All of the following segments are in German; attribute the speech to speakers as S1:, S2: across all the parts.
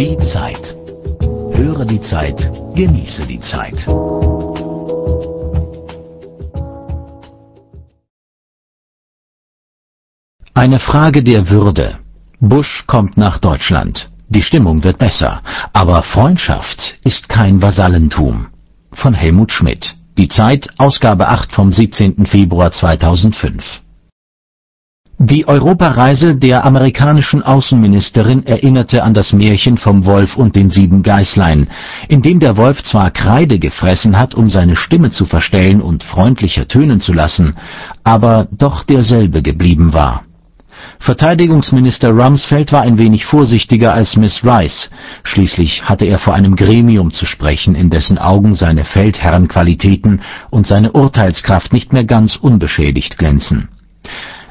S1: Die Zeit. Höre die Zeit, genieße die Zeit. Eine Frage der Würde. Bush kommt nach Deutschland. Die Stimmung wird besser, aber Freundschaft ist kein Vasallentum. Von Helmut Schmidt. Die Zeit, Ausgabe 8 vom 17. Februar 2005. Die Europareise der amerikanischen Außenministerin erinnerte an das Märchen vom Wolf und den sieben Geißlein, in dem der Wolf zwar Kreide gefressen hat, um seine Stimme zu verstellen und freundlicher tönen zu lassen, aber doch derselbe geblieben war. Verteidigungsminister Rumsfeld war ein wenig vorsichtiger als Miss Rice, schließlich hatte er vor einem Gremium zu sprechen, in dessen Augen seine Feldherrenqualitäten und seine Urteilskraft nicht mehr ganz unbeschädigt glänzen.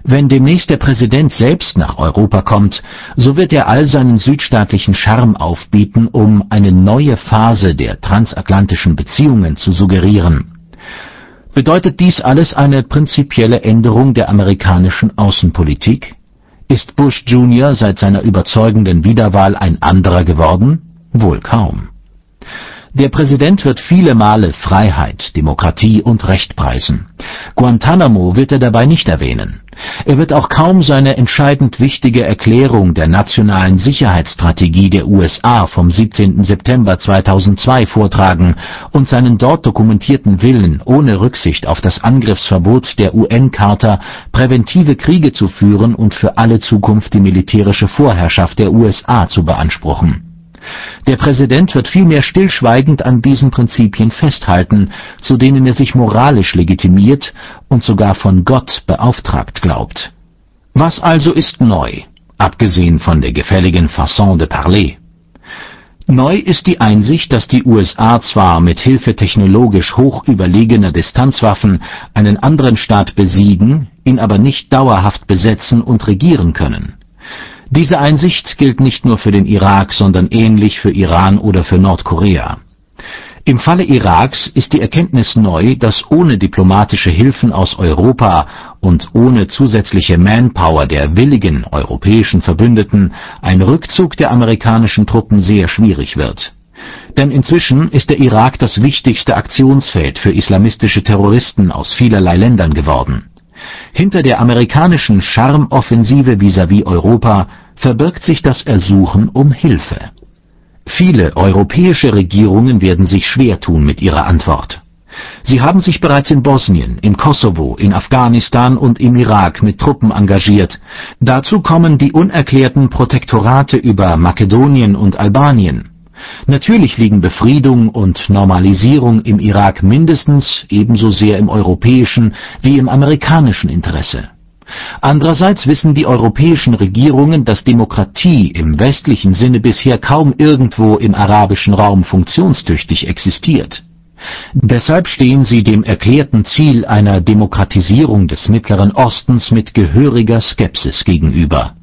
S1: Wenn demnächst der Präsident selbst nach Europa kommt, so wird er all seinen südstaatlichen Charme aufbieten, um eine neue Phase der transatlantischen Beziehungen zu suggerieren. Bedeutet dies alles eine prinzipielle Änderung der amerikanischen Außenpolitik? Ist Bush Jr. seit seiner überzeugenden Wiederwahl ein anderer geworden? Wohl kaum. Der Präsident wird viele Male Freiheit, Demokratie und Recht preisen. Guantanamo wird er dabei nicht erwähnen. Er wird auch kaum seine entscheidend wichtige Erklärung der nationalen Sicherheitsstrategie der USA vom 17. September 2002 vortragen und seinen dort dokumentierten Willen, ohne Rücksicht auf das Angriffsverbot der UN-Charta präventive Kriege zu führen und für alle Zukunft die militärische Vorherrschaft der USA zu beanspruchen. Der Präsident wird vielmehr stillschweigend an diesen Prinzipien festhalten, zu denen er sich moralisch legitimiert und sogar von Gott beauftragt glaubt. Was also ist neu, abgesehen von der gefälligen Façon de parler? Neu ist die Einsicht, dass die USA zwar mit Hilfe technologisch hoch überlegener Distanzwaffen einen anderen Staat besiegen, ihn aber nicht dauerhaft besetzen und regieren können. Diese Einsicht gilt nicht nur für den Irak, sondern ähnlich für Iran oder für Nordkorea. Im Falle Iraks ist die Erkenntnis neu, dass ohne diplomatische Hilfen aus Europa und ohne zusätzliche Manpower der willigen europäischen Verbündeten ein Rückzug der amerikanischen Truppen sehr schwierig wird. Denn inzwischen ist der Irak das wichtigste Aktionsfeld für islamistische Terroristen aus vielerlei Ländern geworden. Hinter der amerikanischen Charmoffensive vis-à-vis Europa verbirgt sich das Ersuchen um Hilfe. Viele europäische Regierungen werden sich schwer tun mit ihrer Antwort. Sie haben sich bereits in Bosnien, im Kosovo, in Afghanistan und im Irak mit Truppen engagiert. Dazu kommen die unerklärten Protektorate über Makedonien und Albanien. Natürlich liegen Befriedung und Normalisierung im Irak mindestens ebenso sehr im europäischen wie im amerikanischen Interesse. Andererseits wissen die europäischen Regierungen, dass Demokratie im westlichen Sinne bisher kaum irgendwo im arabischen Raum funktionstüchtig existiert. Deshalb stehen sie dem erklärten Ziel einer Demokratisierung des Mittleren Ostens mit gehöriger Skepsis gegenüber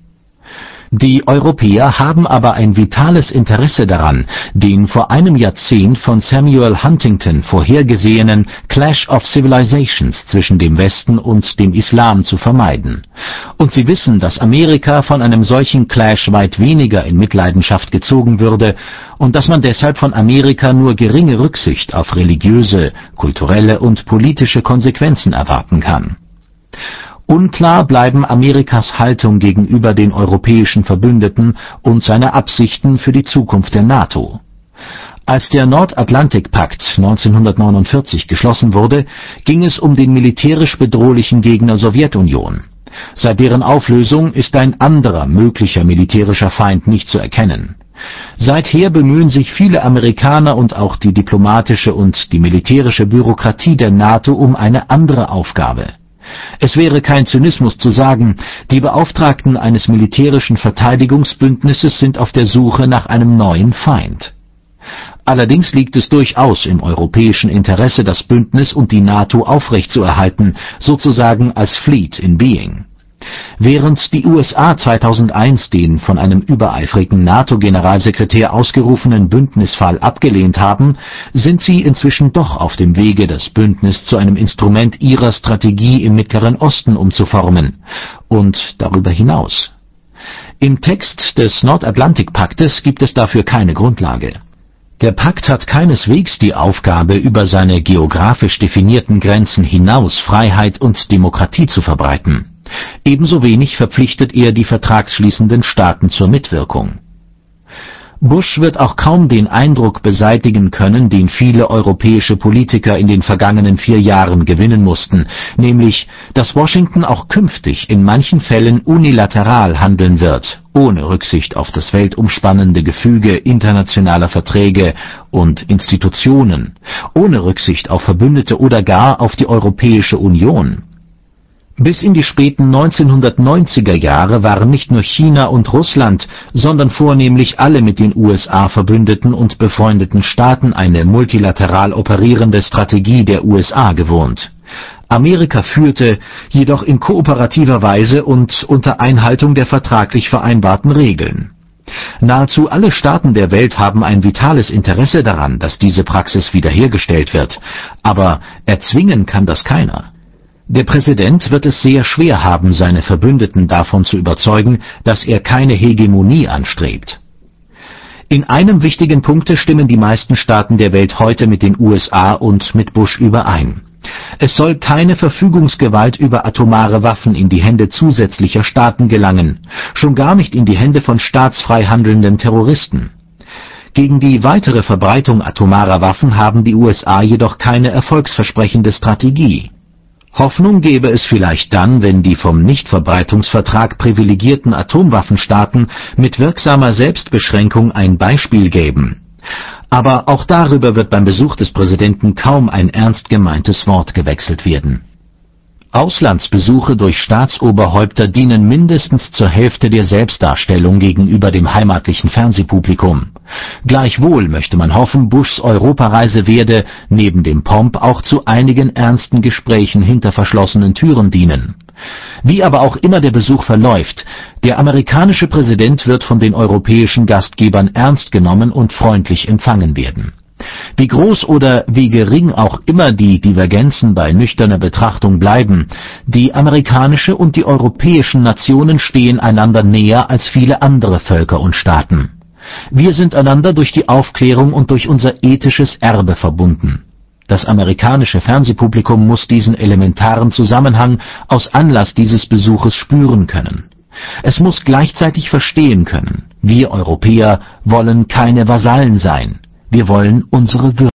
S1: die Europäer haben aber ein vitales Interesse daran, den vor einem Jahrzehnt von Samuel Huntington vorhergesehenen Clash of Civilizations zwischen dem Westen und dem Islam zu vermeiden. Und sie wissen, dass Amerika von einem solchen Clash weit weniger in Mitleidenschaft gezogen würde und dass man deshalb von Amerika nur geringe Rücksicht auf religiöse, kulturelle und politische Konsequenzen erwarten kann. Unklar bleiben Amerikas Haltung gegenüber den europäischen Verbündeten und seine Absichten für die Zukunft der NATO. Als der Nordatlantikpakt 1949 geschlossen wurde, ging es um den militärisch bedrohlichen Gegner Sowjetunion. Seit deren Auflösung ist ein anderer möglicher militärischer Feind nicht zu erkennen. Seither bemühen sich viele Amerikaner und auch die diplomatische und die militärische Bürokratie der NATO um eine andere Aufgabe es wäre kein Zynismus zu sagen, die Beauftragten eines militärischen Verteidigungsbündnisses sind auf der Suche nach einem neuen Feind. Allerdings liegt es durchaus im europäischen Interesse, das Bündnis und die NATO aufrechtzuerhalten, sozusagen als Fleet in Being. Während die USA 2001 den von einem übereifrigen NATO-Generalsekretär ausgerufenen Bündnisfall abgelehnt haben, sind sie inzwischen doch auf dem Wege, das Bündnis zu einem Instrument ihrer Strategie im Mittleren Osten umzuformen und darüber hinaus. Im Text des Nordatlantikpaktes gibt es dafür keine Grundlage. Der Pakt hat keineswegs die Aufgabe, über seine geografisch definierten Grenzen hinaus Freiheit und Demokratie zu verbreiten. Ebenso wenig verpflichtet er die vertragsschließenden Staaten zur Mitwirkung. Bush wird auch kaum den Eindruck beseitigen können, den viele europäische Politiker in den vergangenen vier Jahren gewinnen mussten, nämlich, dass Washington auch künftig in manchen Fällen unilateral handeln wird, ohne Rücksicht auf das weltumspannende Gefüge internationaler Verträge und Institutionen, ohne Rücksicht auf Verbündete oder gar auf die Europäische Union bis in die späten 1990er Jahre waren nicht nur China und Russland, sondern vornehmlich alle mit den USA verbündeten und befreundeten Staaten eine multilateral operierende Strategie der USA gewohnt. Amerika führte, jedoch in kooperativer Weise und unter Einhaltung der vertraglich vereinbarten Regeln. Nahezu alle Staaten der Welt haben ein vitales Interesse daran, dass diese Praxis wiederhergestellt wird, aber erzwingen kann das keiner der Präsident wird es sehr schwer haben, seine Verbündeten davon zu überzeugen, dass er keine Hegemonie anstrebt. In einem wichtigen Punkte stimmen die meisten Staaten der Welt heute mit den USA und mit Bush überein. Es soll keine Verfügungsgewalt über atomare Waffen in die Hände zusätzlicher Staaten gelangen, schon gar nicht in die Hände von staatsfrei handelnden Terroristen. Gegen die weitere Verbreitung atomarer Waffen haben die USA jedoch keine erfolgsversprechende Strategie Hoffnung gäbe es vielleicht dann, wenn die vom Nichtverbreitungsvertrag privilegierten Atomwaffenstaaten mit wirksamer Selbstbeschränkung ein Beispiel gäben. Aber auch darüber wird beim Besuch des Präsidenten kaum ein ernst gemeintes Wort gewechselt werden Auslandsbesuche durch Staatsoberhäupter dienen mindestens zur Hälfte der Selbstdarstellung gegenüber dem heimatlichen Fernsehpublikum. Gleichwohl möchte man hoffen, Bushs Europareise werde, neben dem Pomp, auch zu einigen ernsten Gesprächen hinter verschlossenen Türen dienen. Wie aber auch immer der Besuch verläuft, der amerikanische Präsident wird von den europäischen Gastgebern ernst genommen und freundlich empfangen werden wie groß oder wie gering auch immer die Divergenzen bei nüchterner Betrachtung bleiben, die amerikanische und die europäischen Nationen stehen einander näher als viele andere Völker und Staaten. Wir sind einander durch die Aufklärung und durch unser ethisches Erbe verbunden. Das amerikanische Fernsehpublikum muss diesen elementaren Zusammenhang aus Anlass dieses Besuches spüren können. Es muss gleichzeitig verstehen können, wir Europäer wollen keine Vasallen sein. Wir wollen unsere